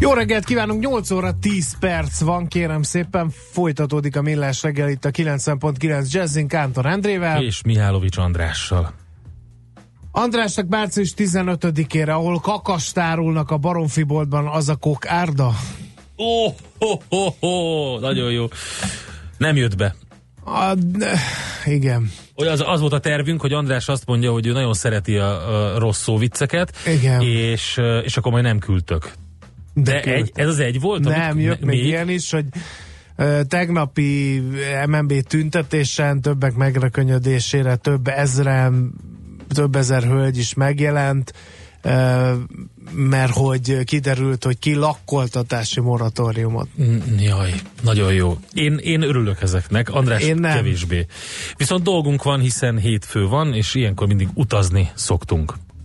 Jó reggelt kívánunk, 8 óra 10 perc van, kérem szépen, folytatódik a Millás reggel itt a 90.9 Jazzin Kántor Endrével. És Mihálovics Andrással. Andrásnak március 15-ére, ahol kakastárulnak a Baromfi boltban, az a kok árda? Ó, oh, oh, oh, oh, nagyon jó. Nem jött be. A, igen. Az, az volt a tervünk, hogy András azt mondja, hogy ő nagyon szereti a, a rossz szó vicceket, Igen. És, és akkor majd nem küldtök. De, De egy, ez az egy volt? Nem, jött még ilyen is, hogy tegnapi MNB tüntetésen többek megrökönyödésére több ezren, több ezer hölgy is megjelent, mert hogy kiderült, hogy ki lakkoltatási moratóriumot. Jaj, nagyon jó. Én, én örülök ezeknek, András én nem. kevésbé. Viszont dolgunk van, hiszen hétfő van, és ilyenkor mindig utazni szoktunk.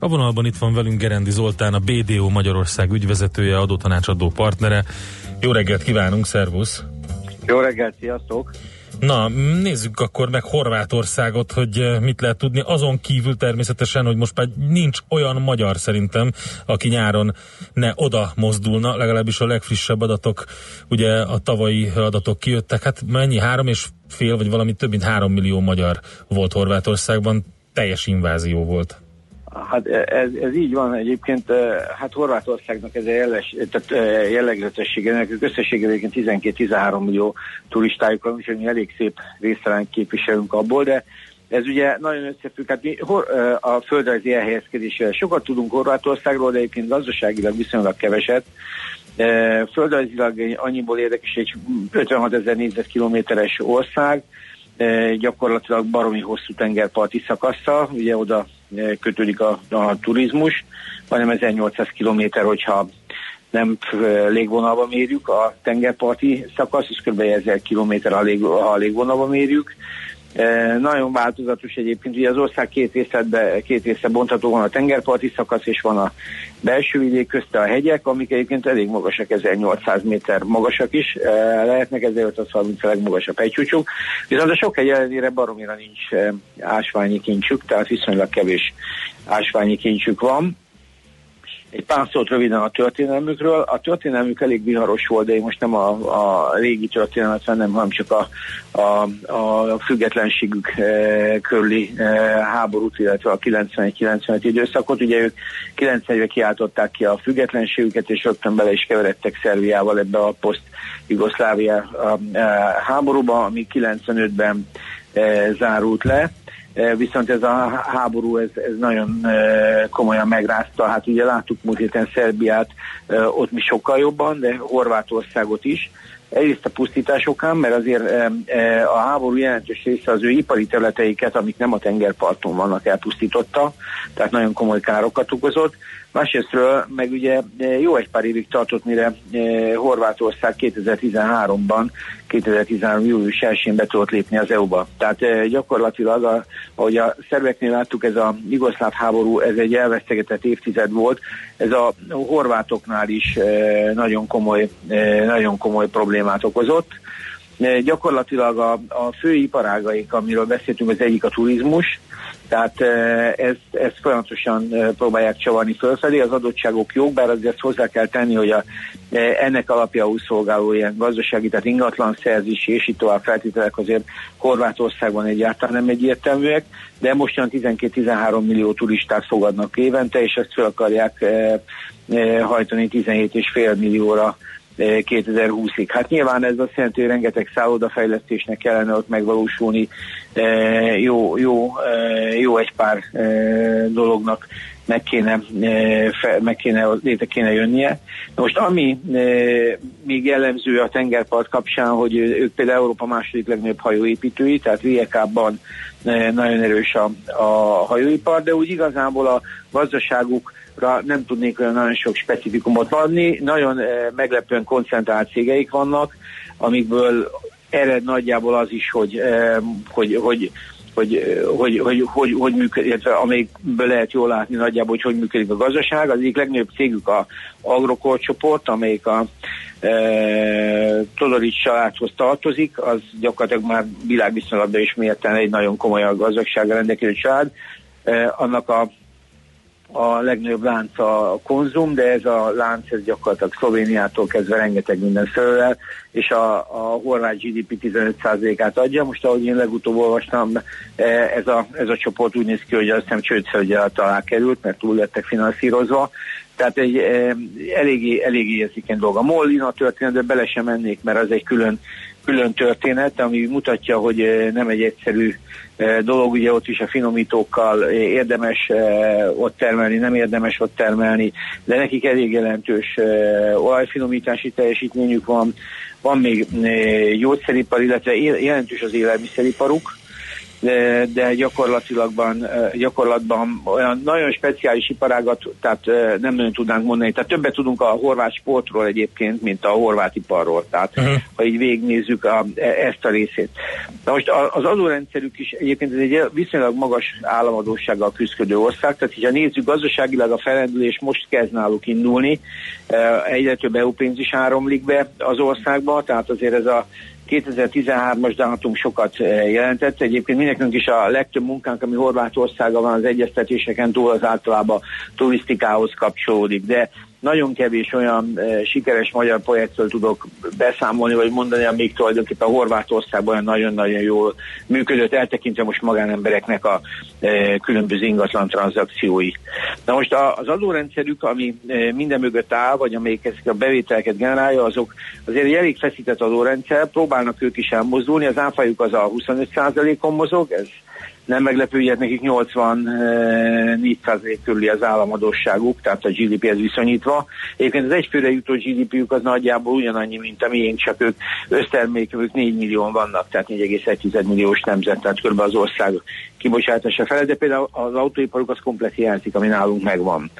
A vonalban itt van velünk Gerendi Zoltán, a BDO Magyarország ügyvezetője, adótanácsadó partnere. Jó reggelt kívánunk, szervusz! Jó reggelt, sziasztok! Na, nézzük akkor meg Horvátországot, hogy eh, mit lehet tudni. Azon kívül természetesen, hogy most már nincs olyan magyar szerintem, aki nyáron ne oda mozdulna, legalábbis a legfrissebb adatok, ugye a tavalyi adatok kijöttek. Hát mennyi? Három és fél, vagy valami több mint három millió magyar volt Horvátországban. Teljes invázió volt. Hát ez, ez így van egyébként, hát Horvátországnak ez a jelles, tehát jellegzetessége, ennek összességében 12-13 millió turistájuk van, úgyhogy mi elég szép résztarányt képviselünk abból, de ez ugye nagyon összefügg, hát mi a földrajzi elhelyezkedésével sokat tudunk Horvátországról, de egyébként gazdaságilag viszonylag keveset. Földrajzilag annyiból érdekes, egy 56 ezer négyzetkilométeres ország, gyakorlatilag baromi hosszú tengerparti szakasza, ugye oda kötődik a, a turizmus, hanem 1800 kilométer, hogyha nem légvonalba mérjük a tengerparti szakasz, és kb. 1000 kilométer, ha, ha légvonalba mérjük. E, nagyon változatos egyébként, ugye az ország két, részletbe, két része bontható, van a tengerparti szakasz, és van a belső vidék közte a hegyek, amik egyébként elég magasak, 1800 méter magasak is, e, lehetnek 1530 a legmagasabb hegycsúcsok, viszont a sok hegy ellenére baromira nincs e, ásványi kincsük, tehát viszonylag kevés ásványi kincsük van. Egy pár szót röviden a történelmükről. A történelmük elég viharos volt, de én most nem a, a régi történelmet vennem, hanem csak a, a, a függetlenségük e, körüli e, háborút, illetve a 91-95 időszakot. Ugye ők 91-ben kiáltották ki a függetlenségüket, és rögtön bele is keveredtek Szerviával ebbe a poszt-Jugoszlávia háborúba, ami 95-ben e, zárult le viszont ez a háború ez, ez nagyon komolyan megrázta. Hát ugye láttuk múlt héten Szerbiát, ott mi sokkal jobban, de Horvátországot is. Egyrészt a pusztításokán, mert azért a háború jelentős része az ő ipari területeiket, amik nem a tengerparton vannak, elpusztította, tehát nagyon komoly károkat okozott. Másrésztről meg ugye jó egy pár évig tartott, mire Horvátország 2013-ban, 2013. július 1-én be tudott lépni az EU-ba. Tehát gyakorlatilag, a, ahogy a szerveknél láttuk, ez a jugoszláv háború, ez egy elvesztegetett évtized volt, ez a horvátoknál is nagyon komoly, nagyon komoly problémát okozott. Gyakorlatilag a, a fő iparágaik, amiről beszéltünk, az egyik a turizmus, tehát ezt, ezt folyamatosan próbálják csavarni fölfelé, az adottságok jók, bár azért hozzá kell tenni, hogy a, ennek alapjául szolgáló ilyen gazdasági, tehát ingatlan szerzési és itt tovább feltételek azért Horvátországban egyáltalán nem egyértelműek, de most olyan 12-13 millió turistát fogadnak évente, és ezt fel akarják hajtani 17,5 millióra 2020-ig. Hát nyilván ez azt jelenti, hogy rengeteg szállodafejlesztésnek kellene ott megvalósulni, jó, jó, jó egy pár dolognak meg kéne, meg kéne, létre kéne jönnie. Most ami még jellemző a tengerpart kapcsán, hogy ők például Európa második legnagyobb hajóépítői, tehát Rijekában nagyon erős a, a hajóipar, de úgy igazából a gazdaságuk nem tudnék olyan nagyon sok specifikumot adni. Nagyon meglepően koncentrált cégeik vannak, amikből ered nagyjából az is, hogy, hogy, hogy hogy, hogy, hogy, hogy, hogy működik, illetve amelyikből lehet jól látni nagyjából, hogy hogy működik a gazdaság. Az egyik legnagyobb cégük a Agrokor csoport, amelyik a e, Todorics családhoz tartozik, az gyakorlatilag már világviszonylatban is mérten egy nagyon komoly a gazdagsága rendelkező család. E, annak a a legnagyobb lánc a konzum, de ez a lánc ez gyakorlatilag Szlovéniától kezdve rengeteg minden szörrel, és a, a horvát GDP 15%-át adja. Most ahogy én legutóbb olvastam, e, ez a, ez a csoport úgy néz ki, hogy azt hiszem csődszerügyelet alá került, mert túl lettek finanszírozva. Tehát egy e, eléggé, eléggé érzékeny dolog. A Mollina történetbe bele sem mennék, mert az egy külön külön történet, ami mutatja, hogy eh, nem egy egyszerű eh, dolog, ugye ott is a finomítókkal eh, érdemes ott termelni, nem érdemes ott termelni, de nekik elég jelentős olajfinomítási teljesítményük van, van még gyógyszeripar, illetve jelentős az élelmiszeriparuk, de, de gyakorlatilag gyakorlatban olyan nagyon speciális iparágat tehát nem nagyon tudnánk mondani. Tehát többet tudunk a horvát sportról egyébként, mint a horvát iparról. Tehát uh-huh. ha így végignézzük a, e, ezt a részét. Na most az adórendszerük is egyébként ez egy viszonylag magas államadósággal küzdő ország, tehát ha nézzük gazdaságilag a felendülés most kezd náluk indulni, egyre több EU pénz is áramlik be az országba, tehát azért ez a 2013-as dátum sokat eh, jelentett. Egyébként mindenkünk is a legtöbb munkánk, ami Horvátországa van az egyeztetéseken túl, az általában turisztikához kapcsolódik. De nagyon kevés olyan e, sikeres magyar projektről tudok beszámolni, vagy mondani, amíg tulajdonképpen Horvátországban olyan nagyon-nagyon jól működött, eltekintve most magánembereknek a e, különböző ingatlan tranzakciói. Na most az adórendszerük, ami e, minden mögött áll, vagy amelyik ezek a bevételeket generálja, azok azért egy elég feszített adórendszer, próbálnak ők is elmozdulni, az áfájuk az a 25%-on mozog, ez nem meglepő, hogy nekik 84% körüli az államadosságuk, tehát a GDP-hez viszonyítva. Egyébként az egyfőre jutó GDP-ük az nagyjából ugyanannyi, mint a miénk, csak ők össztermékük 4 millió vannak, tehát 4,1 milliós nemzet, tehát kb. az ország kibocsátása fele, de például az autóiparuk az komplet hiányzik, ami nálunk megvan.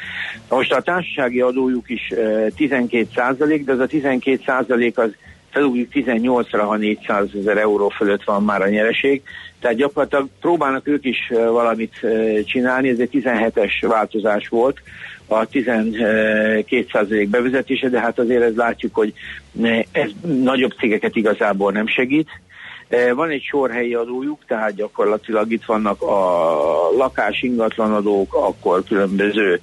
Most a társasági adójuk is 12 százalék, de az a 12 százalék az felújjuk 18-ra, ha 400 ezer euró fölött van már a nyereség, tehát gyakorlatilag próbálnak ők is valamit csinálni, ez egy 17-es változás volt, a 12% bevezetése, de hát azért ez látjuk, hogy ez nagyobb cégeket igazából nem segít. Van egy sor helyi adójuk, tehát gyakorlatilag itt vannak a lakás ingatlanadók, akkor különböző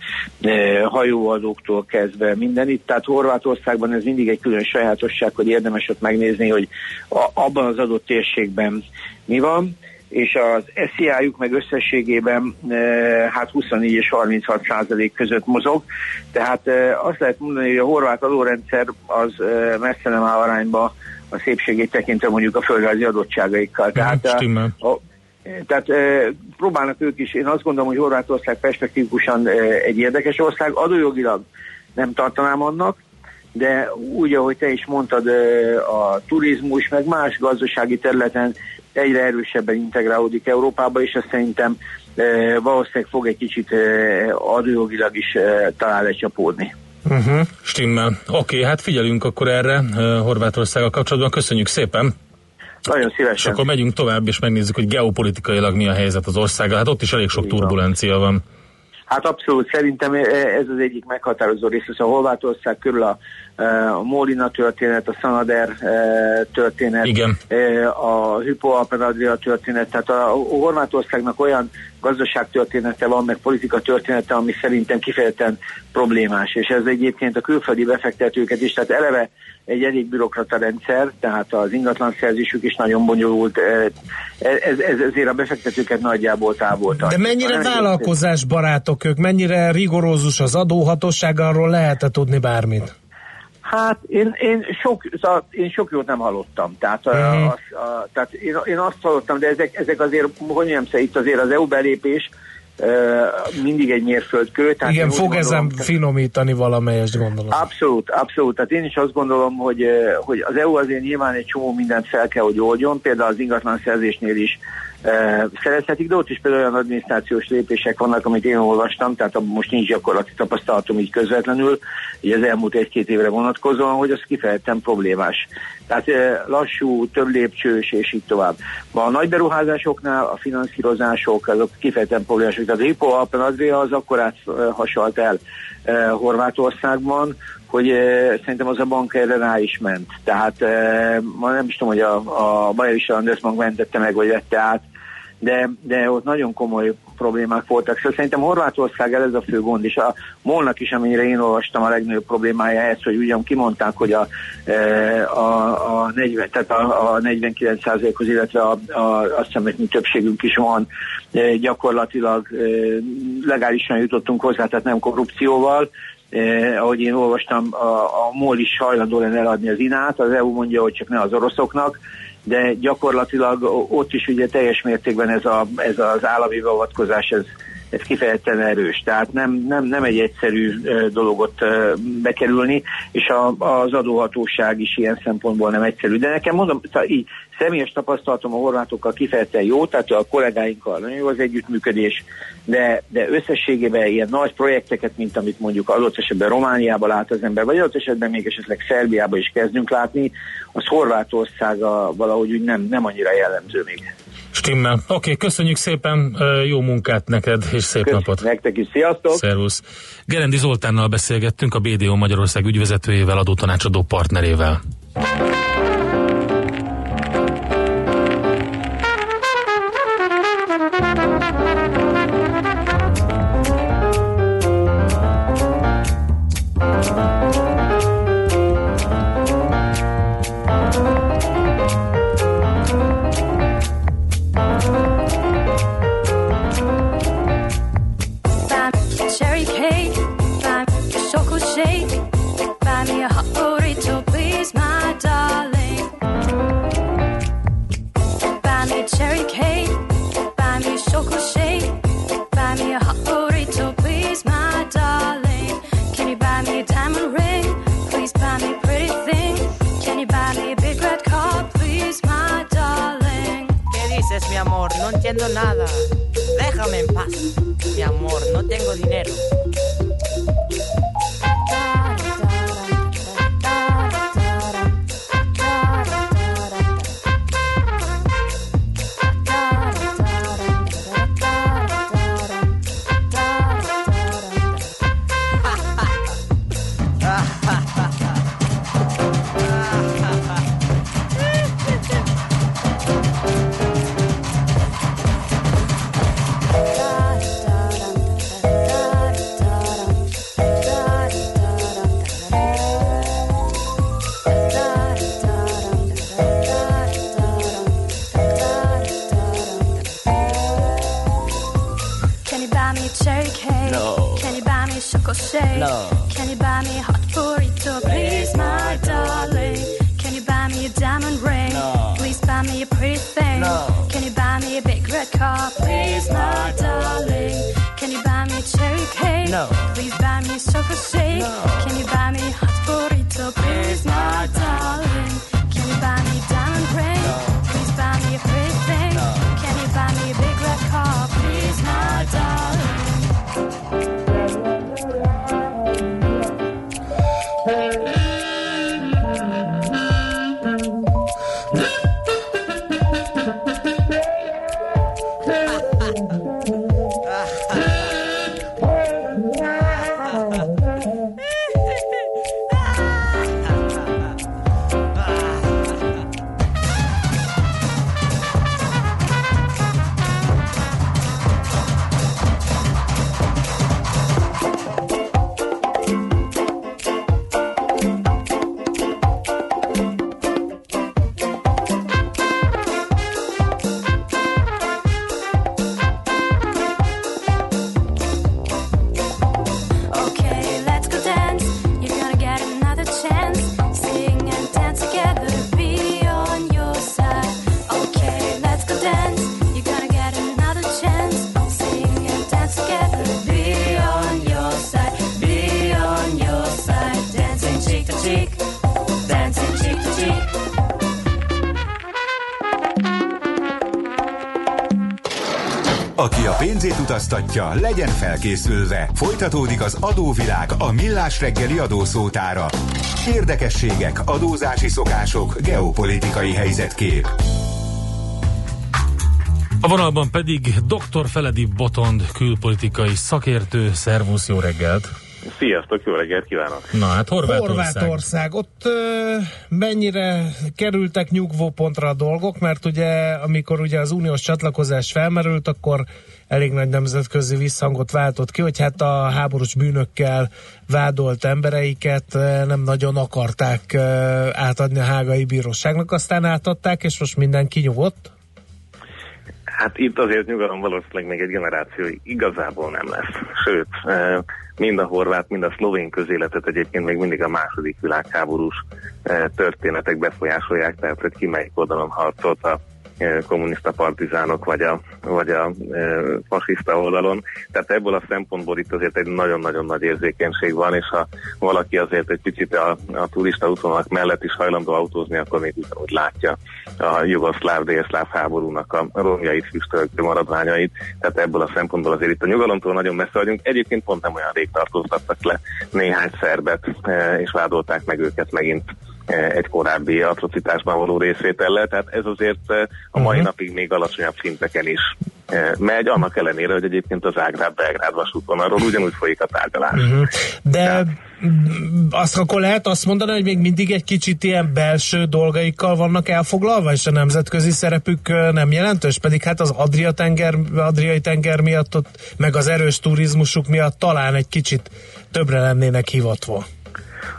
hajóadóktól kezdve minden itt. Tehát Horvátországban ez mindig egy külön sajátosság, hogy érdemes ott megnézni, hogy abban az adott térségben mi van és az SZIA-juk meg összességében e, hát 24 és 36 százalék között mozog, tehát azt lehet mondani, hogy a horvát adórendszer az messze nem áll arányba a szépségét tekintve mondjuk a földrajzi adottságaikkal. Mhm, tehát, a, a, tehát e, próbálnak ők is, én azt gondolom, hogy Horvátország perspektívikusan e, egy érdekes ország, adójogilag nem tartanám annak, de úgy, ahogy te is mondtad, a turizmus, meg más gazdasági területen egyre erősebben integrálódik Európába, és ezt szerintem valószínűleg fog egy kicsit adójogilag is talán lecsapódni. Uh-huh, stimmel. Oké, okay, hát figyelünk akkor erre Horvátországgal kapcsolatban. Köszönjük szépen! Nagyon szívesen. És akkor megyünk tovább, és megnézzük, hogy geopolitikailag mi a helyzet az országgal. Hát ott is elég sok turbulencia van. Hát abszolút, szerintem ez az egyik meghatározó rész, a Horvátország körül a, a Molina történet, a Sanader történet, Igen. a Hypo Alpenadria történet, tehát a Horvátországnak olyan gazdaságtörténete van, meg politika története, ami szerintem kifejezetten problémás, és ez egyébként a külföldi befektetőket is, tehát eleve egy elég bürokrata rendszer, tehát az ingatlan szerzésük is nagyon bonyolult, ez, ez, ezért a befektetőket nagyjából távol De mennyire vállalkozásbarátok ők, mennyire rigorózus az adóhatóság, arról lehet -e tudni bármit? Hát én, én, sok, szóval én sok jót nem hallottam. Tehát, uh-huh. az, a, tehát én, én azt hallottam, de ezek, ezek azért, hogy nem itt azért az EU belépés mindig egy mérföldkő. Tehát Igen, fog gondolom, ezen finomítani valamelyest gondolom. Abszolút, abszolút. Tehát én is azt gondolom, hogy, hogy az EU azért nyilván egy csomó mindent fel kell, hogy oldjon, például az ingatlan szerzésnél is szerezhetik, de ott is például olyan adminisztrációs lépések vannak, amit én olvastam, tehát most nincs gyakorlati tapasztalatom így közvetlenül, így az elmúlt egy-két évre vonatkozóan, hogy az kifejezetten problémás. Tehát lassú, több lépcsős, és így tovább. A nagy beruházásoknál a finanszírozások, azok kifejezetten problémások. Tehát a Hippo Alpen Adria az akkor hasalt el Horvátországban, hogy e, szerintem az a bank erre rá is ment. Tehát e, ma nem is tudom, hogy a, a Bayerische Landesbank mentette meg, vagy vette át, de, de ott nagyon komoly problémák voltak. Szóval szerintem Horvátország ez a fő gond, és a MOL-nak is, amennyire én olvastam, a legnagyobb problémája ez, hogy ugyan kimondták, hogy a, a, a 40, tehát a, a 49%-hoz, illetve a, a, azt hiszem, hogy többségünk is van, gyakorlatilag legálisan jutottunk hozzá, tehát nem korrupcióval, eh, ahogy én olvastam, a, a MOL is hajlandó lenne eladni az inát, az EU mondja, hogy csak ne az oroszoknak, de gyakorlatilag ott is ugye teljes mértékben ez, a, ez az állami beavatkozás, ez, ez kifejezetten erős. Tehát nem, nem, nem egy egyszerű dologot bekerülni, és a, az adóhatóság is ilyen szempontból nem egyszerű. De nekem mondom, így személyes tapasztalatom a horvátokkal kifejezetten jó, tehát a kollégáinkkal nagyon jó az együttműködés, de, de összességében ilyen nagy projekteket, mint amit mondjuk adott esetben Romániában lát az ember, vagy adott esetben még esetleg Szerbiában is kezdünk látni, az Horvátországa valahogy úgy nem, nem annyira jellemző még. Stimmel. Oké, okay, köszönjük szépen, jó munkát neked, és szép Köszönjük napot. Nektek is, sziasztok! Szervusz! Gerendi Zoltánnal beszélgettünk, a BDO Magyarország ügyvezetőjével, adótanácsadó partnerével. cherry cake. Buy me a chocolate shake. Buy me a hot burrito, please, my darling. Can you buy me a diamond ring? Please buy me a pretty thing. Can you buy me a big red car, please, my darling? ¿Qué dices, mi amor? No entiendo nada. Déjame en paz. Mi amor, no tengo dinero. Utaztatja, legyen felkészülve. Folytatódik az adóvilág a millás reggeli adószótára. Érdekességek, adózási szokások, geopolitikai helyzetkép. A vonalban pedig dr. Feledi Botond, külpolitikai szakértő. Szervusz, jó reggelt! Sziasztok, jó reggelt kívánok! Na hát Horvátország. Horvátország. Ott ö, mennyire kerültek nyugvópontra a dolgok, mert ugye amikor ugye az uniós csatlakozás felmerült, akkor elég nagy nemzetközi visszhangot váltott ki, hogy hát a háborús bűnökkel vádolt embereiket nem nagyon akarták átadni a hágai bíróságnak, aztán átadták, és most minden kinyugodt. Hát itt azért nyugalom valószínűleg még egy generáció igazából nem lesz. Sőt, mind a horvát, mind a szlovén közéletet egyébként még mindig a második világháborús történetek befolyásolják, tehát hogy ki melyik oldalon harcolt a kommunista partizánok, vagy a, vagy a fasiszta oldalon. Tehát ebből a szempontból itt azért egy nagyon-nagyon nagy érzékenység van, és ha valaki azért egy picit a, a turista útvonalak mellett is hajlandó autózni, akkor még ugyanúgy látja a jugoszláv, délszláv háborúnak a romjait, füstölkő maradványait. Tehát ebből a szempontból azért itt a nyugalomtól nagyon messze vagyunk. Egyébként pont nem olyan rég tartóztattak le néhány szerbet, és vádolták meg őket megint egy korábbi atrocitásban való részvétellel, tehát ez azért a mai uh-huh. napig még alacsonyabb szinteken is megy, annak ellenére, hogy egyébként az Ágrád-Belgrád vasútvonalról ugyanúgy folyik a tárgyalás. Uh-huh. De Tehát, azt akkor lehet azt mondani, hogy még mindig egy kicsit ilyen belső dolgaikkal vannak elfoglalva, és a nemzetközi szerepük nem jelentős, pedig hát az Adria tenger, Adriai tenger miatt ott, meg az erős turizmusuk miatt talán egy kicsit többre lennének hivatva.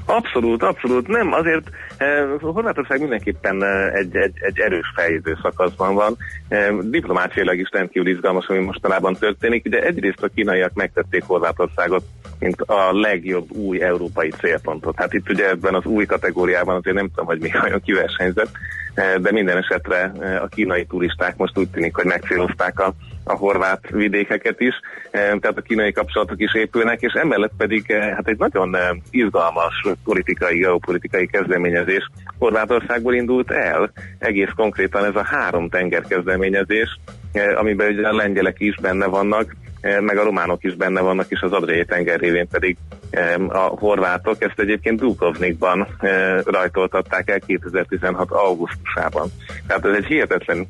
Abszolút, abszolút. Nem, azért eh, Horvátország mindenképpen eh, egy, egy, egy erős fejlődő szakaszban van. Eh, diplomáciailag is rendkívül izgalmas, ami mostanában történik. Ugye egyrészt a kínaiak megtették Horvátországot, mint a legjobb új európai célpontot. Hát itt ugye ebben az új kategóriában azért nem tudom, hogy mi olyan kiversenyzett, eh, de minden esetre eh, a kínai turisták most úgy tűnik, hogy megcélozták a a horvát vidékeket is, eh, tehát a kínai kapcsolatok is épülnek, és emellett pedig eh, hát egy nagyon eh, izgalmas politikai, geopolitikai kezdeményezés Horvátországból indult el. Egész konkrétan ez a három tenger kezdeményezés, amiben ugye a lengyelek is benne vannak, meg a románok is benne vannak, és az Adriai tenger révén pedig a horvátok. Ezt egyébként Dubrovnikban rajtoltatták el 2016. augusztusában. Tehát ez egy hihetetlen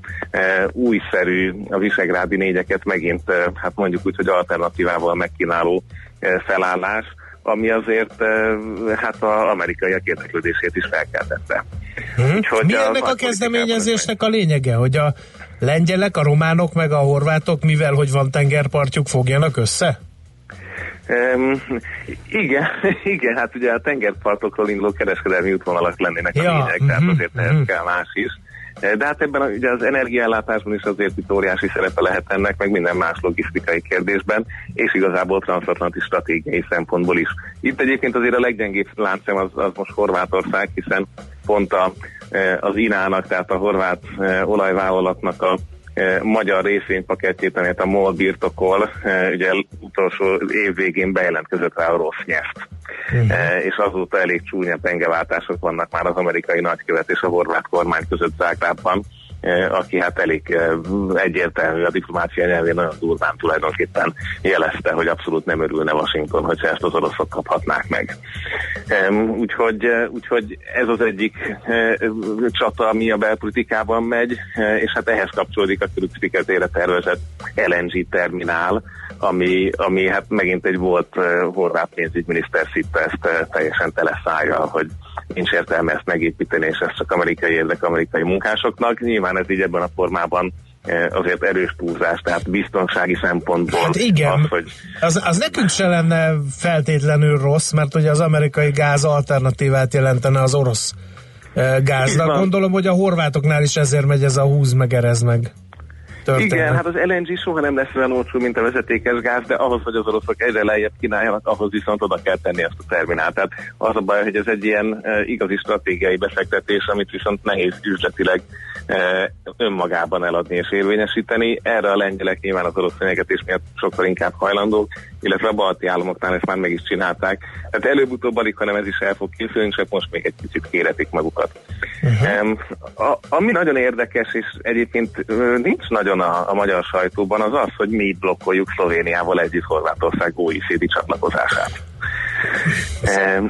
újszerű, a visegrádi négyeket megint, hát mondjuk úgy, hogy alternatívával megkínáló felállás, ami azért hát az amerikaiak érdeklődését is felkeltette. Hmm. Mi ennek a, a kezdeményezésnek a lényege, hogy a lengyelek, a románok meg a horvátok, mivel hogy van tengerpartjuk, fogjanak össze? Um, igen, igen, hát ugye a tengerpartokról induló kereskedelmi útvonalak lennének ja, a lényeg, tehát uh-huh, azért uh-huh. ehhez kell más is. De hát ebben a, ugye az energiállátásban is azért itt óriási szerepe lehet ennek, meg minden más logisztikai kérdésben, és igazából transatlanti stratégiai szempontból is. Itt egyébként azért a leggyengébb láncem az, az most Horvátország, hiszen pont a, az Inának, tehát a horvát e, olajvállalatnak a e, magyar részvénypaketjét, amelyet a MOL birtokol, ugye utolsó év végén bejelentkezett rá a rossz nyert. Uh-huh. És azóta elég csúnya pengeváltások vannak már az amerikai nagykövet és a horvát kormány között Zágrában aki hát elég egyértelmű a diplomácia nyelvén nagyon durván tulajdonképpen jelezte, hogy abszolút nem örülne Washington, hogy ezt az oroszok kaphatnák meg. Úgyhogy, úgyhogy ez az egyik csata, ami a belpolitikában megy, és hát ehhez kapcsolódik a külügysziketére tervezett LNG terminál, ami, ami hát megint egy volt horvát pénzügyminiszter szitta ezt teljesen teleszájjal, hogy nincs értelme ezt megépíteni, és ez csak amerikai érdek amerikai munkásoknak. Nyilván ez így ebben a formában eh, azért erős túlzás, tehát biztonsági szempontból. Hát igen, az, hogy... az, az nekünk se lenne feltétlenül rossz, mert ugye az amerikai gáz alternatívát jelentene az orosz eh, gáznak. Gondolom, hogy a horvátoknál is ezért megy ez a húz meg, erez meg történet. Igen, hát az LNG soha nem lesz olyan olcsó, mint a vezetékes gáz, de ahhoz, hogy az oroszok egyre lejjebb kínáljanak, ahhoz viszont oda kell tenni ezt a terminált. Tehát az a baj, hogy ez egy ilyen e, igazi stratégiai befektetés, amit viszont nehéz üzletileg önmagában eladni és érvényesíteni. Erre a lengyelek nyilván az orosz fenyegetés miatt sokkal inkább hajlandók, illetve a balti államoknál ezt már meg is csinálták. Tehát előbb-utóbb alig, hanem ez is el fog készülni, csak most még egy picit kéretik magukat. Uh-huh. A, ami nagyon érdekes, és egyébként nincs nagyon a, a magyar sajtóban, az az, hogy mi blokkoljuk Szlovéniával együtt Horvátország OECD csatlakozását.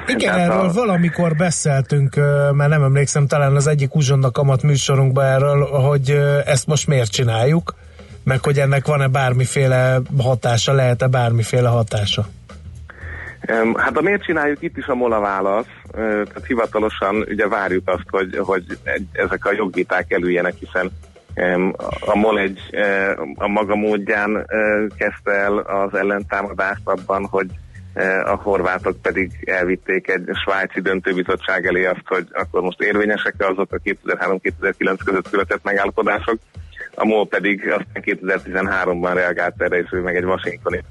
Igen, erről a... valamikor beszéltünk, mert nem emlékszem, talán az egyik uzsonnak amat műsorunkban erről, hogy ezt most miért csináljuk, meg hogy ennek van-e bármiféle hatása, lehet-e bármiféle hatása? Hát a miért csináljuk itt is a mola válasz, tehát hivatalosan ugye várjuk azt, hogy, hogy ezek a jogviták elüljenek, hiszen a MOL egy a maga módján kezdte el az ellentámadást abban, hogy a horvátok pedig elvitték egy svájci döntőbizottság elé azt, hogy akkor most érvényesek-e azok a 2003-2009 között született megállapodások. A MOL pedig aztán 2013-ban reagált erre, és ő meg egy washingtoni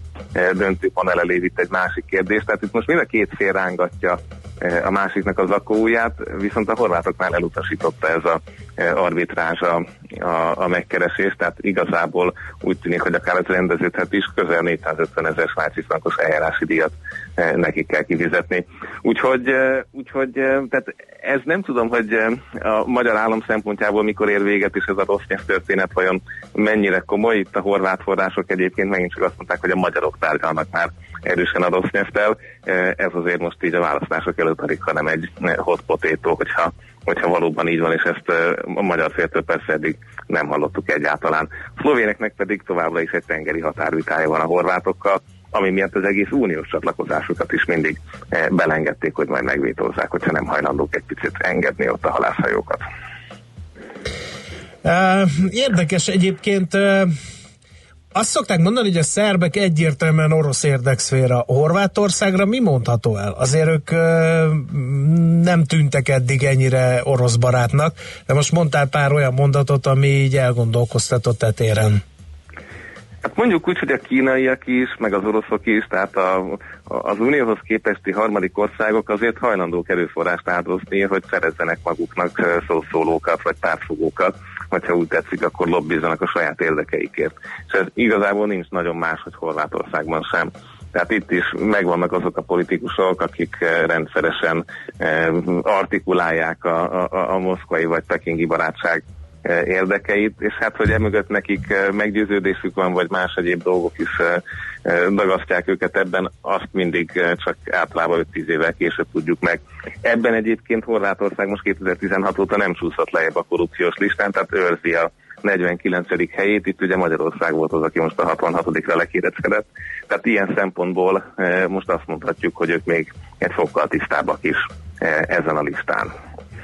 döntőpanel elé vitt egy másik kérdést. Tehát itt most mind a két fél rángatja a másiknak az akóuját, viszont a horvátoknál elutasította ez a arbitrázs a, a, a megkeresést, tehát igazából úgy tűnik, hogy akár az rendeződhet is, közel 450 ezer svájci frankos eljárási díjat nekik kell kifizetni. Úgyhogy, úgyhogy tehát ez nem tudom, hogy a magyar állam szempontjából mikor ér véget, és ez a rossz történet vajon mennyire komoly. Itt a horvát források egyébként megint csak azt mondták, hogy a magyarok tárgyalnak már erősen a rossz nyelvtel. Ez azért most így a választások előtt alig, hanem egy hot potato, hogyha, hogyha valóban így van, és ezt a magyar féltől persze eddig nem hallottuk egyáltalán. A szlovéneknek pedig továbbra is egy tengeri határvitája van a horvátokkal, ami miatt az egész uniós csatlakozásukat is mindig belengedték, hogy majd megvétózzák, hogyha nem hajlandók egy picit engedni ott a halászhajókat. Érdekes egyébként azt szokták mondani, hogy a szerbek egyértelműen orosz érdekszféra. Horvátországra mi mondható el? Azért ők nem tűntek eddig ennyire orosz barátnak, de most mondtál pár olyan mondatot, ami így elgondolkoztatott etéren. Hát mondjuk úgy, hogy a kínaiak is, meg az oroszok is, tehát a, az unióhoz képesti harmadik országok azért hajlandók erőforrást áldozni, hogy szerezzenek maguknak szószólókat vagy pártfogókat ha úgy tetszik, akkor lobbizzanak a saját érdekeikért. És ez igazából nincs nagyon más, hogy Horvátországban sem. Tehát itt is megvannak azok a politikusok, akik rendszeresen artikulálják a, a, a moszkvai vagy pekingi barátság érdekeit, és hát, hogy emögött nekik meggyőződésük van, vagy más egyéb dolgok is dagasztják őket ebben, azt mindig csak általában 5-10 évvel később tudjuk meg. Ebben egyébként Horvátország most 2016 óta nem csúszott lejjebb a korrupciós listán, tehát őrzi a 49. helyét, itt ugye Magyarország volt az, aki most a 66-ra lekéreckedett. Tehát ilyen szempontból most azt mondhatjuk, hogy ők még egy fokkal tisztábbak is ezen a listán.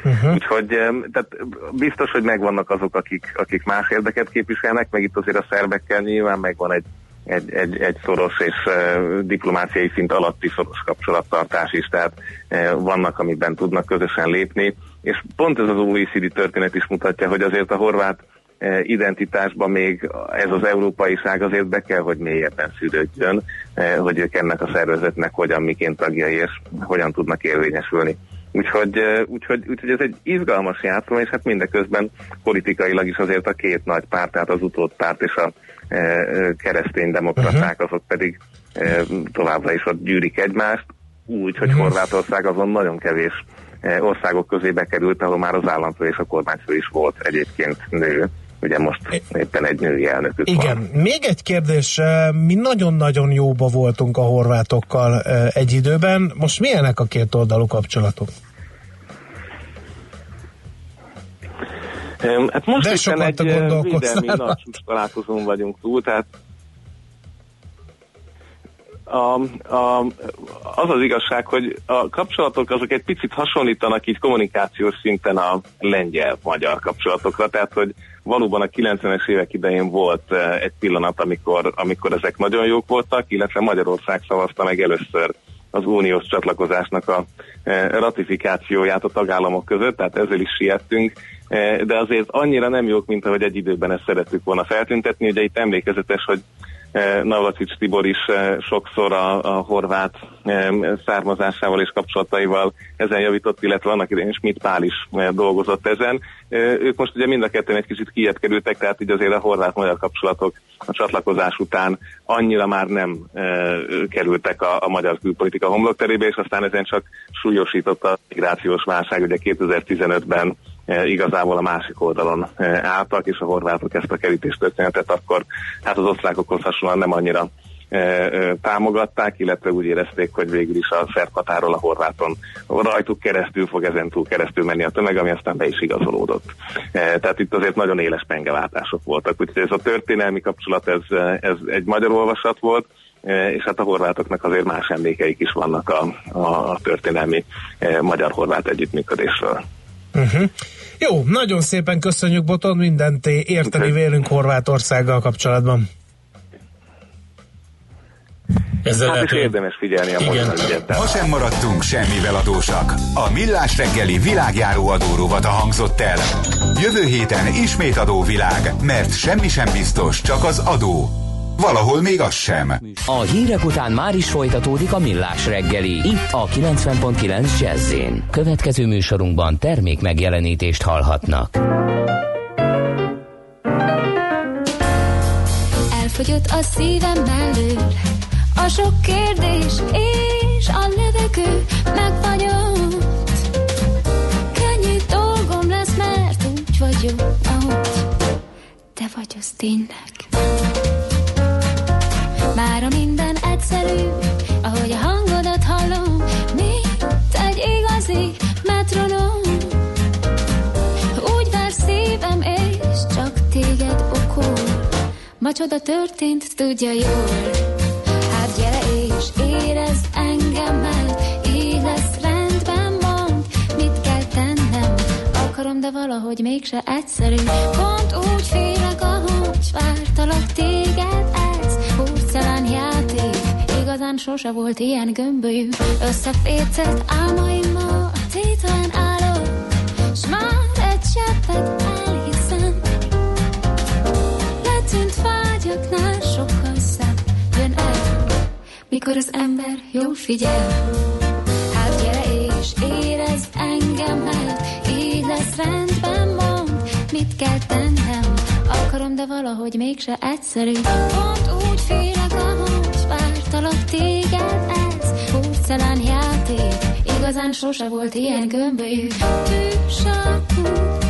Uh-huh. Úgyhogy tehát biztos, hogy megvannak azok, akik, akik más érdeket képviselnek, meg itt azért a szerbekkel nyilván megvan egy egy, egy, egy szoros és uh, diplomáciai szint alatti szoros kapcsolattartás is, tehát uh, vannak, amiben tudnak közösen lépni, és pont ez az OECD történet is mutatja, hogy azért a horvát uh, identitásban még ez az európai ság azért be kell, hogy mélyebben szűrődjön, hogy ők ennek a szervezetnek hogyan, miként tagjai, és hogyan tudnak érvényesülni. Úgyhogy, úgyhogy, úgyhogy ez egy izgalmas játszma, és hát mindeközben politikailag is azért a két nagy párt, tehát az utódpárt és a keresztény demokraták, uh-huh. azok pedig továbbra is ott gyűrik egymást, úgy, hogy uh-huh. Horvátország azon nagyon kevés országok közé bekerült, ahol már az államfő és a kormányfő is volt egyébként nő. Ugye most éppen egy női elnökük Igen, van. még egy kérdés, mi nagyon-nagyon jóba voltunk a horvátokkal egy időben, most milyenek a két oldalú kapcsolatok? Hát most De éppen egy védelmi nagy találkozón vagyunk túl, tehát a, a, az az igazság, hogy a kapcsolatok azok egy picit hasonlítanak így kommunikációs szinten a lengyel-magyar kapcsolatokra, tehát hogy valóban a 90-es évek idején volt egy pillanat, amikor, amikor ezek nagyon jók voltak, illetve Magyarország szavazta meg először az uniós csatlakozásnak a ratifikációját a tagállamok között, tehát ezzel is siettünk, de azért annyira nem jók, mint ahogy egy időben ezt szerettük volna feltüntetni. Ugye itt emlékezetes, hogy Navracics Tibor is sokszor a, a horvát származásával és kapcsolataival ezen javított, illetve annak idején Schmidt Pál is dolgozott ezen. Ők most ugye mind a ketten egy kicsit kietkerültek, tehát így azért a horvát-magyar kapcsolatok a csatlakozás után annyira már nem kerültek a, a magyar külpolitika homlokterébe, és aztán ezen csak súlyosított a migrációs válság, ugye 2015-ben igazából a másik oldalon álltak, és a horvátok ezt a kerítés történetet akkor hát az osztrákokhoz hasonlóan nem annyira támogatták, illetve úgy érezték, hogy végül is a szerb a horváton rajtuk keresztül fog ezentúl keresztül menni a tömeg, ami aztán be is igazolódott. Tehát itt azért nagyon éles pengeváltások voltak, úgyhogy ez a történelmi kapcsolat, ez, ez egy magyar olvasat volt, és hát a horvátoknak azért más emlékeik is vannak a, a történelmi magyar-horvát együttműködésről. Uh-huh. Jó, nagyon szépen köszönjük Boton, mindent érteni vélünk Horvátországgal kapcsolatban. Ezzel hát lehet, is érdemes figyelni a Igen. Ma sem maradtunk semmivel adósak. A Millás reggeli világjáró adórovat hangzott el. Jövő héten ismét adóvilág, mert semmi sem biztos, csak az adó. Valahol még az sem. A hírek után már is folytatódik a Millás reggeli. Itt a 90.9 jazz Következő műsorunkban termék megjelenítést hallhatnak. Elfogyott a szívem mellől a sok kérdés és a levegő megfagyott. Könnyű dolgom lesz, mert úgy vagyok, ahogy te vagy az tényleg. Mára minden egyszerű, ahogy a hangodat hallom, mint egy igazi metronom. Úgy vár szívem, és csak téged okol. Ma csoda történt, tudja jól érezd engemmel, így lesz rendben, mond, mit kell tennem. Akarom, de valahogy mégse egyszerű, pont úgy félek, ahogy vártalak téged, igazán sose volt ilyen gömbölyű, összefécelt álmaimmal, tétlen állok, s már egy cseppet elhiszem, letűnt vágyaknál sokkal mikor az ember jól figyel. Hát gyere és érezd engem, mert így lesz rendben, mond, mit kell tennem. Akarom, de valahogy mégse egyszerű. Pont úgy félek, ahogy vártalak téged, ez porcelán játék. Igazán sose volt ilyen gömbölyű. Tűsakú,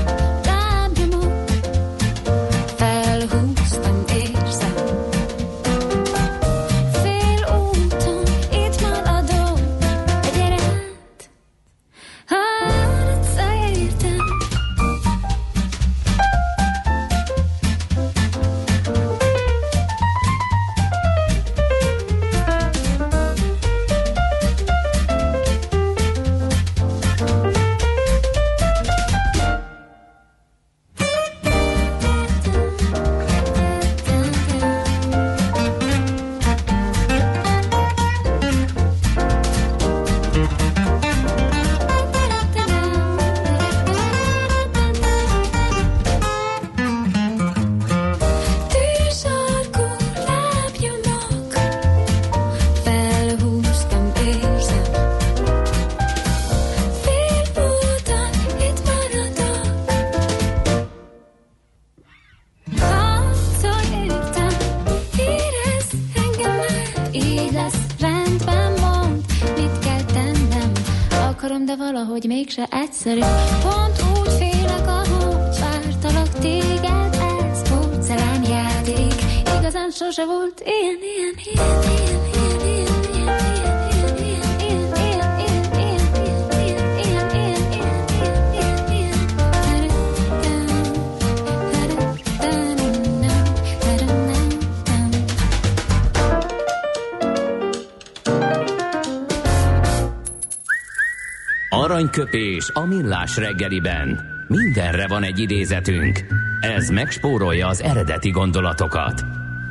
Aranyköpés a millás reggeliben. Mindenre van egy idézetünk. Ez megspórolja az eredeti gondolatokat.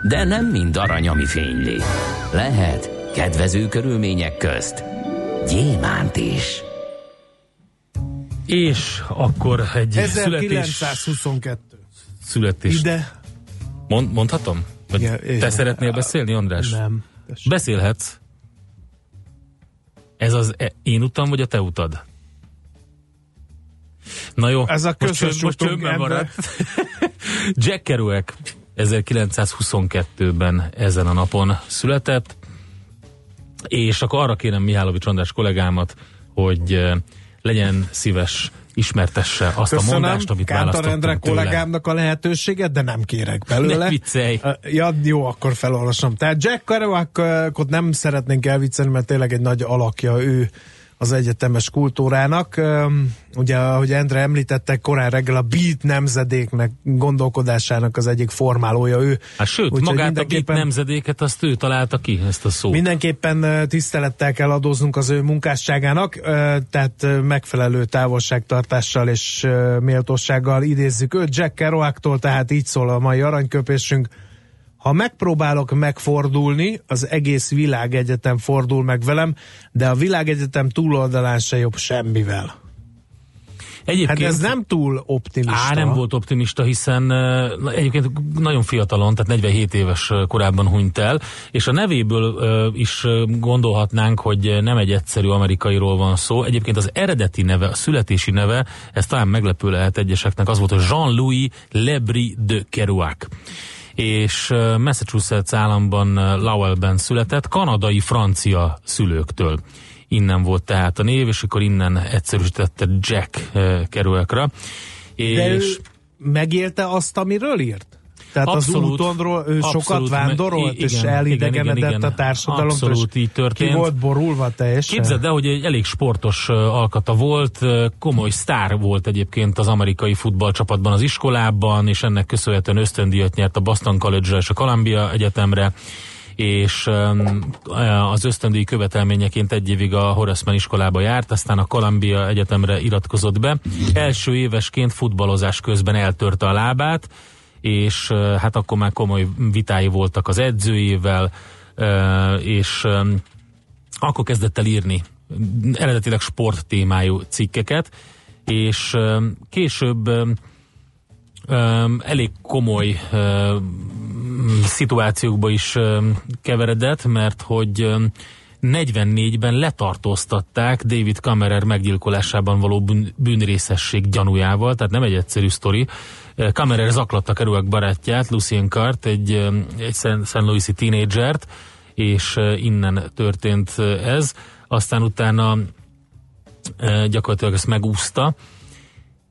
De nem mind arany, ami fényli. Lehet kedvező körülmények közt gyémánt is. És akkor egy 1922. születés... Születés. Ide. Mond, mondhatom? Vagy Igen, te igen. szeretnél beszélni, András? Nem. Beszélhetsz. Ez az e- én utam, vagy a te utad? Na jó, Ez a most, csönd, most ember. maradt. Jack Kerouac 1922-ben ezen a napon született, és akkor arra kérem Mihálovics András kollégámat, hogy legyen szíves, ismertesse azt a Köszönöm mondást, amit Kántor Endre választottunk tőle. kollégámnak a lehetőséget, de nem kérek belőle. Ne viccelj. Ja, jó, akkor felolvasom. Tehát Jack Kerouacot nem szeretnénk elviccelni, mert tényleg egy nagy alakja ő az egyetemes kultúrának. Ugye, ahogy Endre említette, korán reggel a beat nemzedéknek gondolkodásának az egyik formálója ő. Hát sőt, Úgyhogy magát a mindenképpen- nemzedéket, azt ő találta ki, ezt a szót. Mindenképpen tisztelettel kell adóznunk az ő munkásságának, tehát megfelelő távolságtartással és méltósággal idézzük őt. Jack Kerouactól, tehát így szól a mai aranyköpésünk. Ha megpróbálok megfordulni, az egész világegyetem fordul meg velem, de a világegyetem túloldalán se jobb semmivel. Egyébként, Hát ez nem túl optimista. Á, nem volt optimista, hiszen egyébként nagyon fiatalon, tehát 47 éves korában hunyt el, és a nevéből is gondolhatnánk, hogy nem egy egyszerű amerikairól van szó. Egyébként az eredeti neve, a születési neve, ez talán meglepő lehet egyeseknek, az volt, hogy Jean-Louis Lebris de Kerouac és Massachusetts államban Lowellben született, kanadai-francia szülőktől. Innen volt tehát a név, és akkor innen egyszerűsítette Jack Kerouacra. De ő És megélte azt, amiről írt? Tehát Abszolút, az útonról ő sokat abszolút, vándorolt, igen, és elidegenedett igen, igen. a társadalomtól. Abszolút így történt. Ki volt borulva teljesen? Képzeld el, hogy egy elég sportos alkata volt, komoly sztár volt egyébként az amerikai futballcsapatban az iskolában, és ennek köszönhetően ösztöndíjat nyert a Boston College-ra és a Columbia Egyetemre és az ösztöndíj követelményeként egy évig a Horace Mann iskolába járt, aztán a Columbia Egyetemre iratkozott be. Első évesként futballozás közben eltörte a lábát, és hát akkor már komoly vitái voltak az edzőjével, és akkor kezdett el írni eredetileg sport témájú cikkeket, és később elég komoly szituációkba is keveredett, mert hogy öm, 44-ben letartóztatták David Kammerer meggyilkolásában való bűn, bűnrészesség gyanújával, tehát nem egy egyszerű sztori. Kammerer zaklatta Kerouac barátját, Lucien Cart, egy, öm, egy St. Louis-i tínédzsert, és ö, innen történt ö, ez. Aztán utána ö, gyakorlatilag ezt megúszta.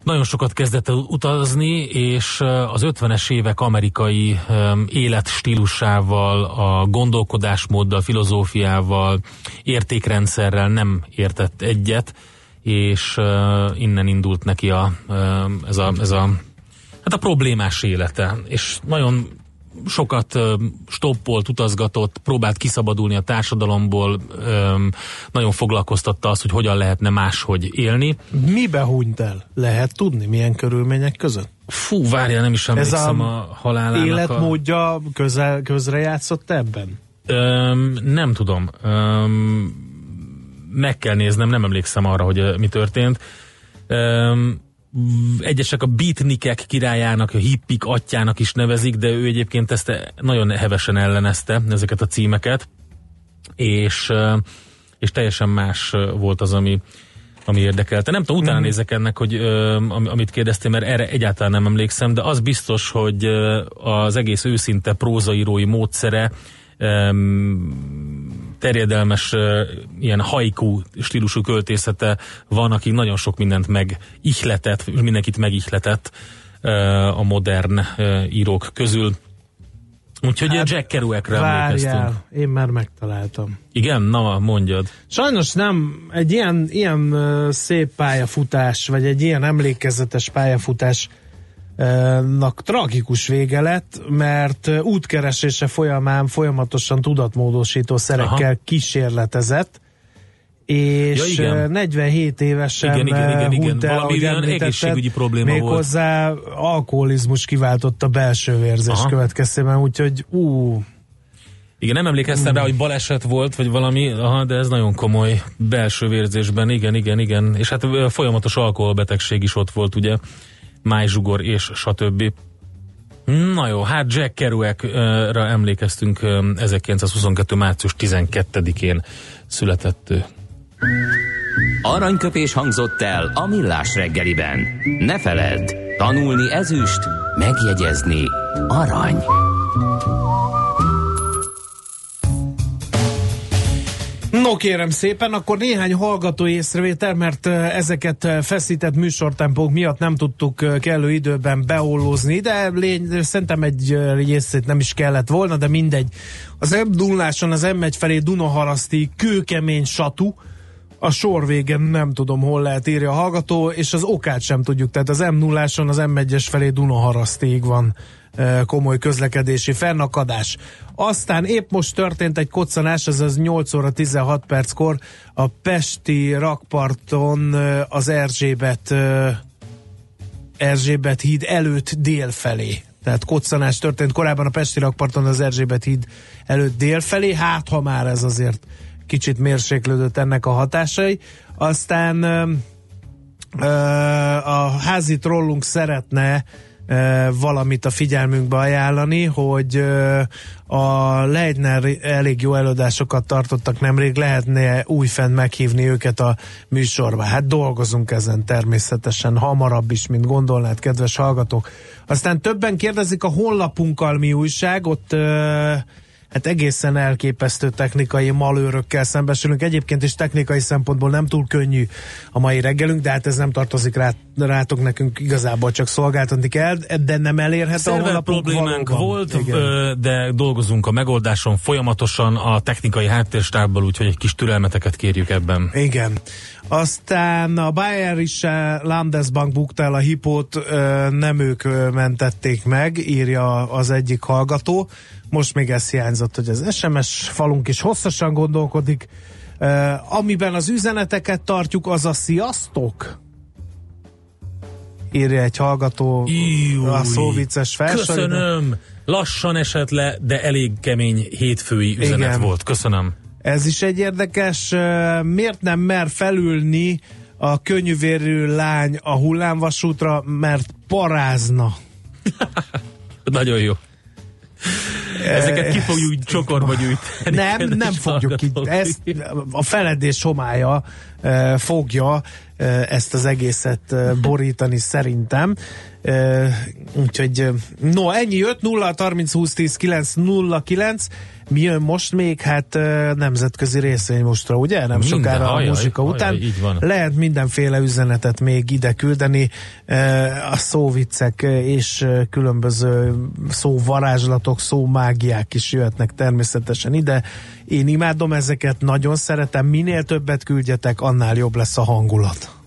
Nagyon sokat kezdett utazni, és az 50-es évek amerikai ö, életstílusával, a gondolkodásmóddal, filozófiával, értékrendszerrel nem értett egyet, és innen indult neki a, ö, ez, a, ez a hát a problémás élete, és nagyon sokat stoppolt, utazgatott, próbált kiszabadulni a társadalomból, nagyon foglalkoztatta azt, hogy hogyan lehetne máshogy élni. Mibe hunyt el? Lehet tudni, milyen körülmények között? Fú, várja, nem is Ez emlékszem a a, a halálának. A... Életmódja közel, közrejátszott ebben? Öm, nem tudom. Öm, meg kell néznem, nem emlékszem arra, hogy mi történt. Öm, egyesek a beatnikek királyának, a hippik atyának is nevezik, de ő egyébként ezt nagyon hevesen ellenezte, ezeket a címeket, és, és teljesen más volt az, ami, ami érdekelte. Nem tudom, utána nézek ennek, hogy amit kérdeztél, mert erre egyáltalán nem emlékszem, de az biztos, hogy az egész őszinte prózaírói módszere terjedelmes ilyen haiku stílusú költészete van, aki nagyon sok mindent megihletett, mindenkit megihletett a modern írók közül. Úgyhogy hát, Jack Kerouacra emlékeztünk. Én már megtaláltam. Igen? Na, mondjad. Sajnos nem, egy ilyen, ilyen szép pályafutás, vagy egy ilyen emlékezetes pályafutás nak tragikus vége lett, mert útkeresése folyamán folyamatosan tudatmódosító szerekkel Aha. kísérletezett, és Ja, igen. ö, 47 évesen Igen, igen, igen, igen. hunyt el, Valami olyan egészségügyi probléma volt. méghozzá alkoholizmus kiváltotta belső vérzés Aha. következtében, úgyhogy ú, Igen, nem emlékeztem rá, hogy baleset volt, vagy valami, aha, de ez nagyon komoly belső vérzésben, igen, igen, igen. És hát folyamatos alkoholbetegség is ott volt, ugye, májzsugor és stb. Na jó, hát Jack Kerouac-ra emlékeztünk 1922. március 12-én született ő. Aranyköpés hangzott el a millás reggeliben. Ne feledd, tanulni ezüst, megjegyezni arany. No kérem szépen, akkor néhány hallgató észrevétel, mert ezeket feszített műsortempók miatt nem tudtuk kellő időben beollózni, de lény, szerintem egy részét nem is kellett volna, de mindegy. Az 0 az M1 felé Dunaharaszti kőkemény satú, a sor végén nem tudom hol lehet írja a hallgató, és az okát sem tudjuk, tehát az m 0 az M1-es felé Dunaharasztig van komoly közlekedési fennakadás. Aztán épp most történt egy koccanás, ez az 8 óra 16 perckor a Pesti rakparton az Erzsébet Erzsébet híd előtt dél felé. Tehát koccanás történt korábban a Pesti rakparton az Erzsébet híd előtt dél felé, hát ha már ez azért kicsit mérséklődött ennek a hatásai. Aztán a házi trollunk szeretne valamit a figyelmünkbe ajánlani, hogy a Leitner elég jó előadásokat tartottak nemrég, lehetne újfent meghívni őket a műsorba. Hát dolgozunk ezen természetesen, hamarabb is, mint gondolnád, kedves hallgatók. Aztán többen kérdezik a honlapunkkal mi újság, ott hát egészen elképesztő technikai malőrökkel szembesülünk. Egyébként is technikai szempontból nem túl könnyű a mai reggelünk, de hát ez nem tartozik rá, rátok nekünk igazából csak szolgáltatni kell, de nem elérhető a a problémánk valóban. volt, Igen. de dolgozunk a megoldáson folyamatosan a technikai háttérstábbal, úgyhogy egy kis türelmeteket kérjük ebben. Igen. Aztán a Bayerische Landesbank bukta el a hipót, nem ők mentették meg, írja az egyik hallgató. Most még ez hiányzott, hogy az SMS falunk is hosszasan gondolkodik. Amiben az üzeneteket tartjuk, az a sziasztok? Írja egy hallgató Iúj, a szóvicces felsőre. Köszönöm! Lassan esett le, de elég kemény hétfői üzenet Igen. volt. Köszönöm. Ez is egy érdekes, miért nem mer felülni a könnyűvérű lány a hullámvasútra, mert parázna. Nagyon jó. Ezeket ki fogjuk csokorba gyűjteni. Nem, nem fogjuk így. Ezt a feledés homája fogja ezt az egészet borítani szerintem. Úgyhogy no, ennyi 5 0 30 20 10 9 0 9 mi jön most még? Hát nemzetközi részvény mostra, ugye? Nem Minden, sokára ajaj, a muzsika ajaj, után. Így van. Lehet mindenféle üzenetet még ide küldeni. A szóviccek és különböző szóvarázslatok, szómágiák is jöhetnek természetesen ide. Én imádom ezeket, nagyon szeretem. Minél többet küldjetek, annál jobb lesz a hangulat.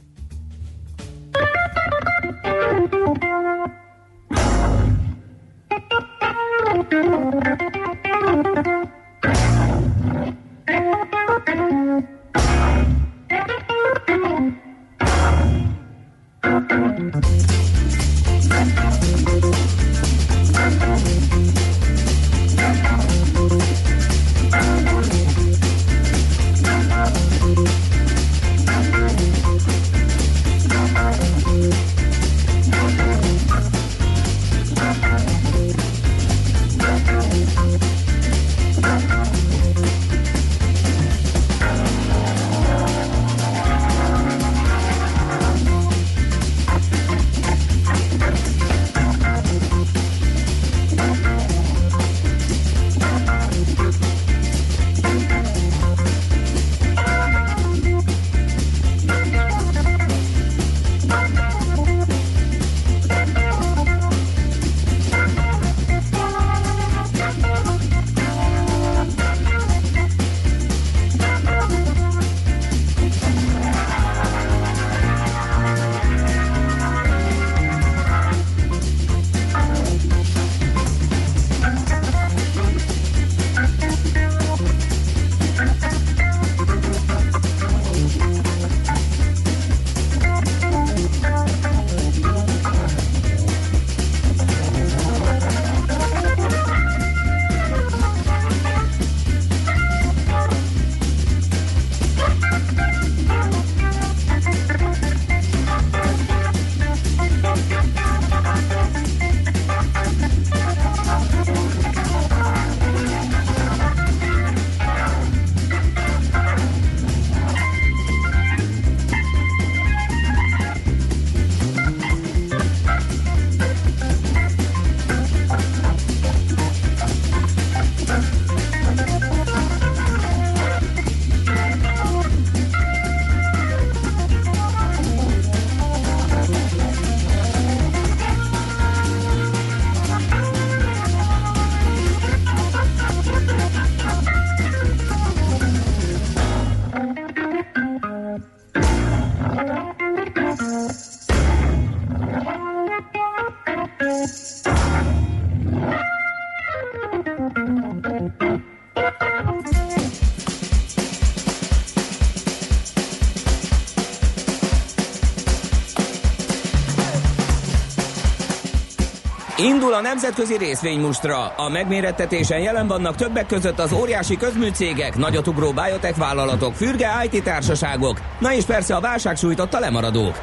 Indul a nemzetközi részvénymustra. A megmérettetésen jelen vannak többek között az óriási közműcégek, nagyotugró biotech vállalatok, fürge IT társaságok, na és persze a válság sújtotta lemaradók.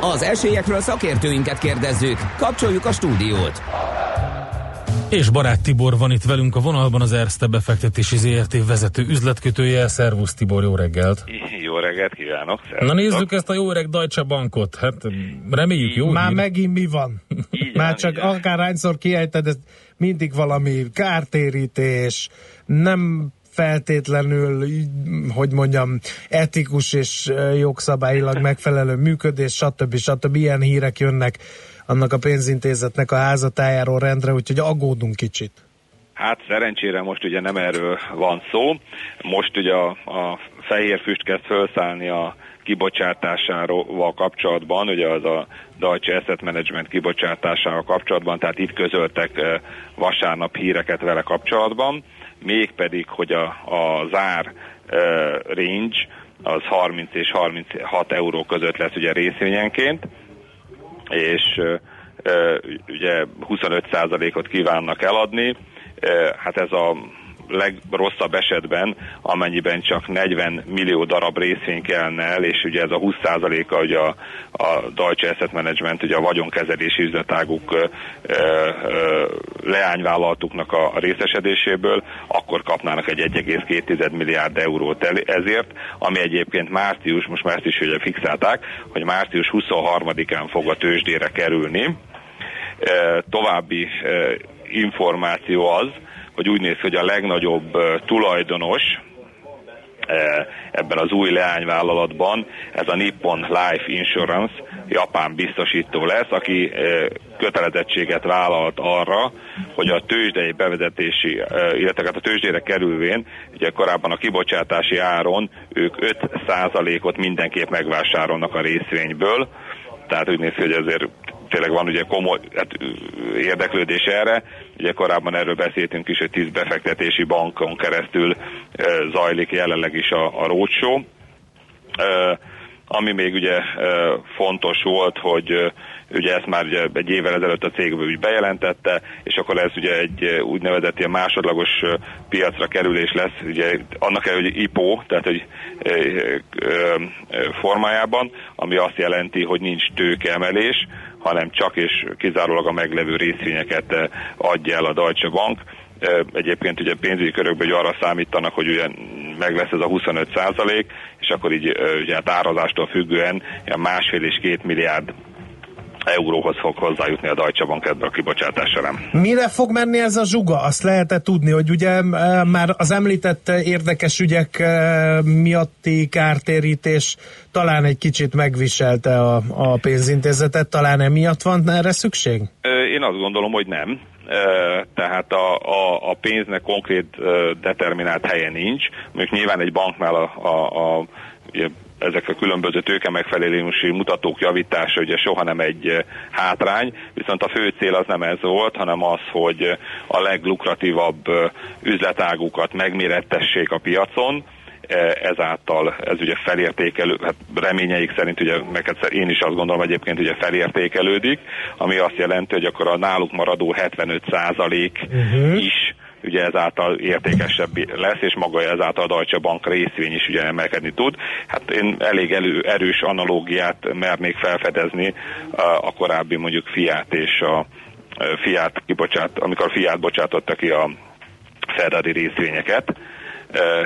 Az esélyekről szakértőinket kérdezzük. Kapcsoljuk a stúdiót. És Barát Tibor van itt velünk a vonalban, az Erste befektetési ZRT vezető üzletkötője. Szervusz Tibor, jó reggelt! Reggelt kívánok! Szervusztok. Na nézzük ezt a jó öreg Deutsche Bankot. Hát reméljük jó Már hír. megint mi van? Így Már csak van. akárhányszor kiejted, ez mindig valami kártérítés, nem feltétlenül, hogy mondjam, etikus és jogszabályilag megfelelő működés, stb. stb. Ilyen hírek jönnek annak a pénzintézetnek a házatájáról rendre, úgyhogy aggódunk kicsit. Hát szerencsére most ugye nem erről van szó. Most ugye a, a fehér füst kezd felszállni a kibocsátásával kapcsolatban, ugye az a Deutsche Asset Management kibocsátásával kapcsolatban, tehát itt közöltek vasárnap híreket vele kapcsolatban, mégpedig, hogy a, a zár range az 30 és 36 euró között lesz ugye részvényenként, és ugye 25%-ot kívánnak eladni. Hát ez a legrosszabb esetben, amennyiben csak 40 millió darab részvény kellene el, és ugye ez a 20%-a ugye a, a Deutsche Asset Management, ugye a vagyonkezelési üzletáguk ö, ö, leányvállalatuknak a részesedéséből, akkor kapnának egy 1,2 milliárd eurót el, ezért, ami egyébként március, most már ezt is ugye fixálták, hogy március 23-án fog a tőzsdére kerülni. Ö, További ö, információ az, hogy úgy néz ki, hogy a legnagyobb tulajdonos ebben az új leányvállalatban ez a Nippon Life Insurance japán biztosító lesz, aki kötelezettséget vállalt arra, hogy a tőzsdei bevezetési, illetve hát a tőzsdére kerülvén, ugye korábban a kibocsátási áron ők 5%-ot mindenképp megvásárolnak a részvényből, tehát úgy néz ki, hogy ezért tényleg van ugye komoly hát, érdeklődés erre. Ugye korábban erről beszéltünk is, hogy 10 befektetési bankon keresztül zajlik jelenleg is a, a roadshow. Ami még ugye fontos volt, hogy ugye ezt már ugye egy évvel ezelőtt a cég úgy bejelentette, és akkor ez ugye egy úgynevezett ilyen másodlagos piacra kerülés lesz, ugye annak el, hogy IPO, tehát hogy formájában, ami azt jelenti, hogy nincs tőkeemelés, hanem csak és kizárólag a meglevő részvényeket ö, adja el a Deutsche Bank. Ö, Egyébként ugye pénzügyi körökben ugye arra számítanak, hogy ugye meg lesz ez a 25 százalék, és akkor így ö, ugye hát árazástól függően ilyen másfél és két milliárd euróhoz fog hozzájutni a Deutsche Bank ebben a kibocsátás során. Mire fog menni ez a zsuga? Azt lehet tudni, hogy ugye e, már az említett érdekes ügyek e, miatti kártérítés talán egy kicsit megviselte a, a pénzintézetet, talán emiatt van erre szükség? Én azt gondolom, hogy nem. Tehát a, a, a pénznek konkrét determinált helye nincs. Mondjuk nyilván egy banknál a, a, a ezek a különböző tőke megfelelési mutatók javítása ugye soha nem egy eh, hátrány, viszont a fő cél az nem ez volt, hanem az, hogy eh, a leglukratívabb eh, üzletágukat megmérettessék a piacon, ezáltal ez ugye felértékelő, hát reményeik szerint ugye, meg hát én is azt gondolom egyébként ugye felértékelődik, ami azt jelenti, hogy akkor a náluk maradó 75 uh-huh. is ugye ezáltal értékesebb lesz, és maga ezáltal a Deutsche Bank részvény is ugye emelkedni tud. Hát én elég elő, erős analógiát mernék felfedezni a, korábbi mondjuk Fiat és a Fiat kibocsát, amikor Fiat bocsátotta ki a Ferrari részvényeket,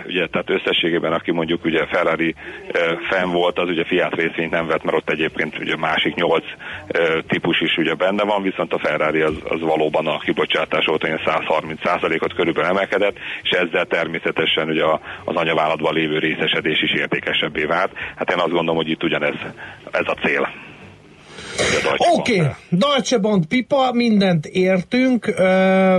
ugye, tehát összességében, aki mondjuk ugye Ferrari uh, fenn volt, az ugye Fiat részvényt nem vett, mert ott egyébként ugye másik nyolc uh, típus is ugye benne van, viszont a Ferrari az, az valóban a kibocsátás óta ilyen 130%-ot körülbelül emelkedett, és ezzel természetesen ugye az anyavállalatban lévő részesedés is értékesebbé vált. Hát én azt gondolom, hogy itt ugyanez ez a cél. Oké, okay. Deutsche Bank pipa, mindent értünk. Ö.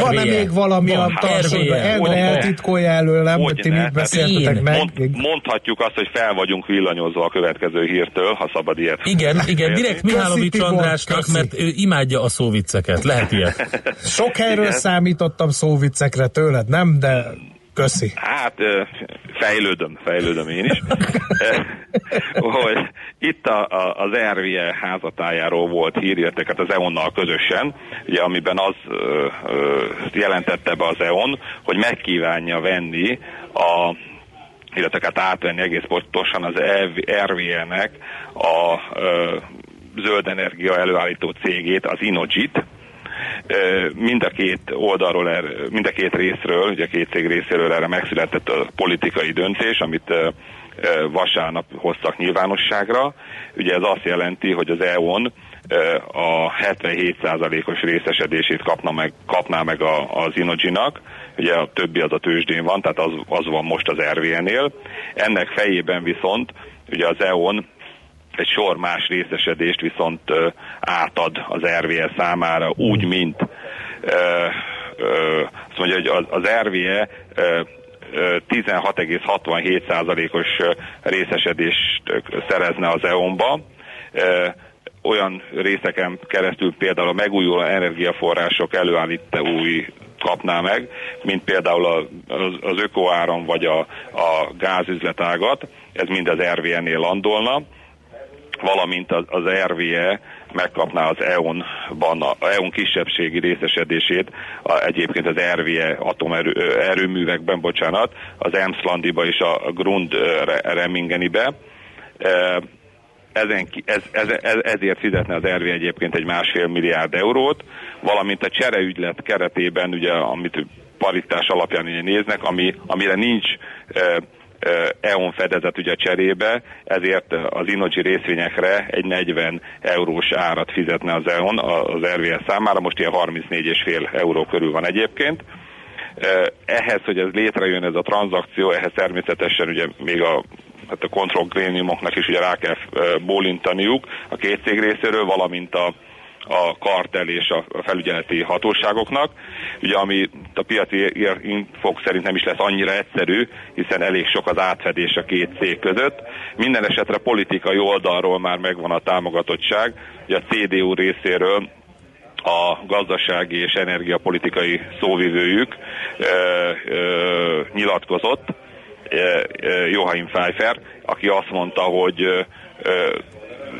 Van-e még valami Van, a tartsodban? Ne? eltitkolja előlem, Hogy hogy ti mit Hát beszéltetek meg? Mond, mondhatjuk azt, hogy fel vagyunk villanyozva a következő hírtől, ha szabad ilyet. Igen, igen, direkt Mihálovics Andrásnak, mert ő imádja a szóvicceket. Lehet ilyet. Sok helyről Igen. számítottam szóviccekre tőled, nem? De köszi. Hát fejlődöm, fejlődöm én is. Hogy itt a, a, az RVE házatájáról volt hír, illetve hát az EON-nal közösen, ugye, amiben az ö, ö, jelentette be az EON, hogy megkívánja venni a illetve hát átvenni egész pontosan az RVE-nek a ö, zöld energia előállító cégét, az Inogit, mind a két oldalról, er, mind a két részről, ugye a két cég részéről erre megszületett a politikai döntés, amit vasárnap hoztak nyilvánosságra. Ugye ez azt jelenti, hogy az EON a 77%-os részesedését kapna meg, kapná meg a, az Inoginak, ugye a többi az a tőzsdén van, tehát az, az van most az RVN-nél. Ennek fejében viszont ugye az EON egy sor más részesedést viszont átad az RVE számára, úgy, mint azt mondja, hogy az, RVE ö, ö, 16,67%-os ö, részesedést szerezne az EON-ba. Olyan részeken keresztül például a megújuló energiaforrások előállítói kapná meg, mint például az, az ökoáram vagy a, a gázüzletágat, ez mind az RVN-nél landolna, valamint az, az RVE megkapná az EON-ban, a EON kisebbségi részesedését, a, egyébként az RVE atomerőművekben, bocsánat, az Emslandiba és a Grund Remingenibe. Ezen, ez, ez, ez, ezért fizetne az RV egyébként egy másfél milliárd eurót, valamint a csereügylet keretében, ugye, amit paritás alapján ugye néznek, ami, amire nincs e, e, EON fedezet ugye cserébe, ezért az Inogi részvényekre egy 40 eurós árat fizetne az EON az RVS számára, most ilyen 34,5 euró körül van egyébként. Eh, Ehhez, hogy ez létrejön ez a tranzakció, ehhez természetesen ugye még a hát a kontrollgréniumoknak is ugye rá kell eh, bólintaniuk a két cég részéről, valamint a, a kartel és a felügyeleti hatóságoknak, ugye ami a piaci infok szerint nem is lesz annyira egyszerű, hiszen elég sok az átfedés a két cég között. Minden esetre politikai oldalról már megvan a támogatottság, ugye a CDU részéről a gazdasági és energiapolitikai szóvivőjük ö, ö, nyilatkozott, Joachim Pfeiffer, aki azt mondta, hogy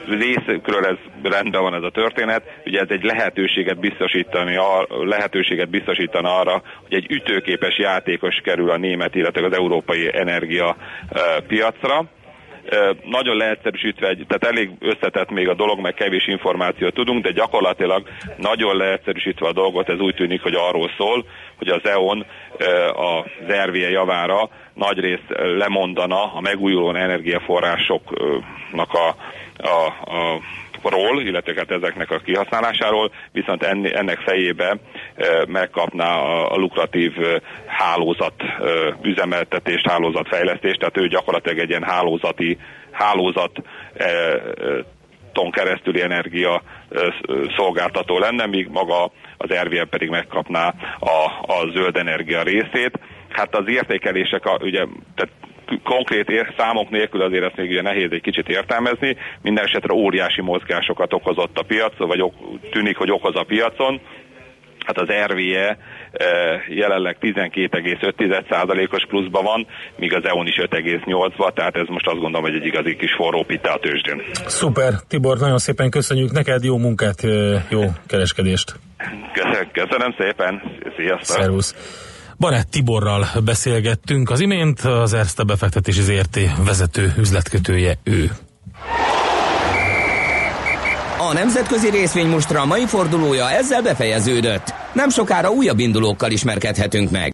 részükről ez rendben van ez a történet, ugye ez egy lehetőséget biztosítani, lehetőséget biztosítana arra, hogy egy ütőképes játékos kerül a német, illetve az európai energia piacra. Nagyon leegyszerűsítve, egy- tehát elég összetett még a dolog, meg kevés információt tudunk, de gyakorlatilag nagyon leegyszerűsítve a dolgot, ez úgy tűnik, hogy arról szól, hogy az EON az RVE javára nagyrészt lemondana a megújuló energiaforrásoknak a, a, a ról, illetve hát ezeknek a kihasználásáról, viszont ennek fejébe e, megkapná a, lukratív e, hálózat e, üzemeltetést, hálózatfejlesztést, tehát ő gyakorlatilag egy ilyen hálózati hálózat ton keresztüli energia szolgáltató lenne, míg maga az RVM pedig megkapná a, a zöld energia részét. Hát az értékelések, a, ugye, tehát konkrét ér, számok nélkül azért ezt még ugye nehéz egy kicsit értelmezni, minden esetre óriási mozgásokat okozott a piac, vagy ok, tűnik, hogy okoz a piacon. Hát az RVE eh, jelenleg 12,5%-os pluszban van, míg az EON is 5,8-ban, tehát ez most azt gondolom, hogy egy igazi kis forró pitta a tőzsdén. Szuper, Tibor, nagyon szépen köszönjük neked, jó munkát, ö, jó kereskedést. Köszönöm, köszönöm szépen, sziasztok! Szervusz. Barát Tiborral beszélgettünk az imént, az Erste befektetési ZRT vezető üzletkötője ő. A nemzetközi részvénymustra mai fordulója ezzel befejeződött. Nem sokára újabb indulókkal ismerkedhetünk meg.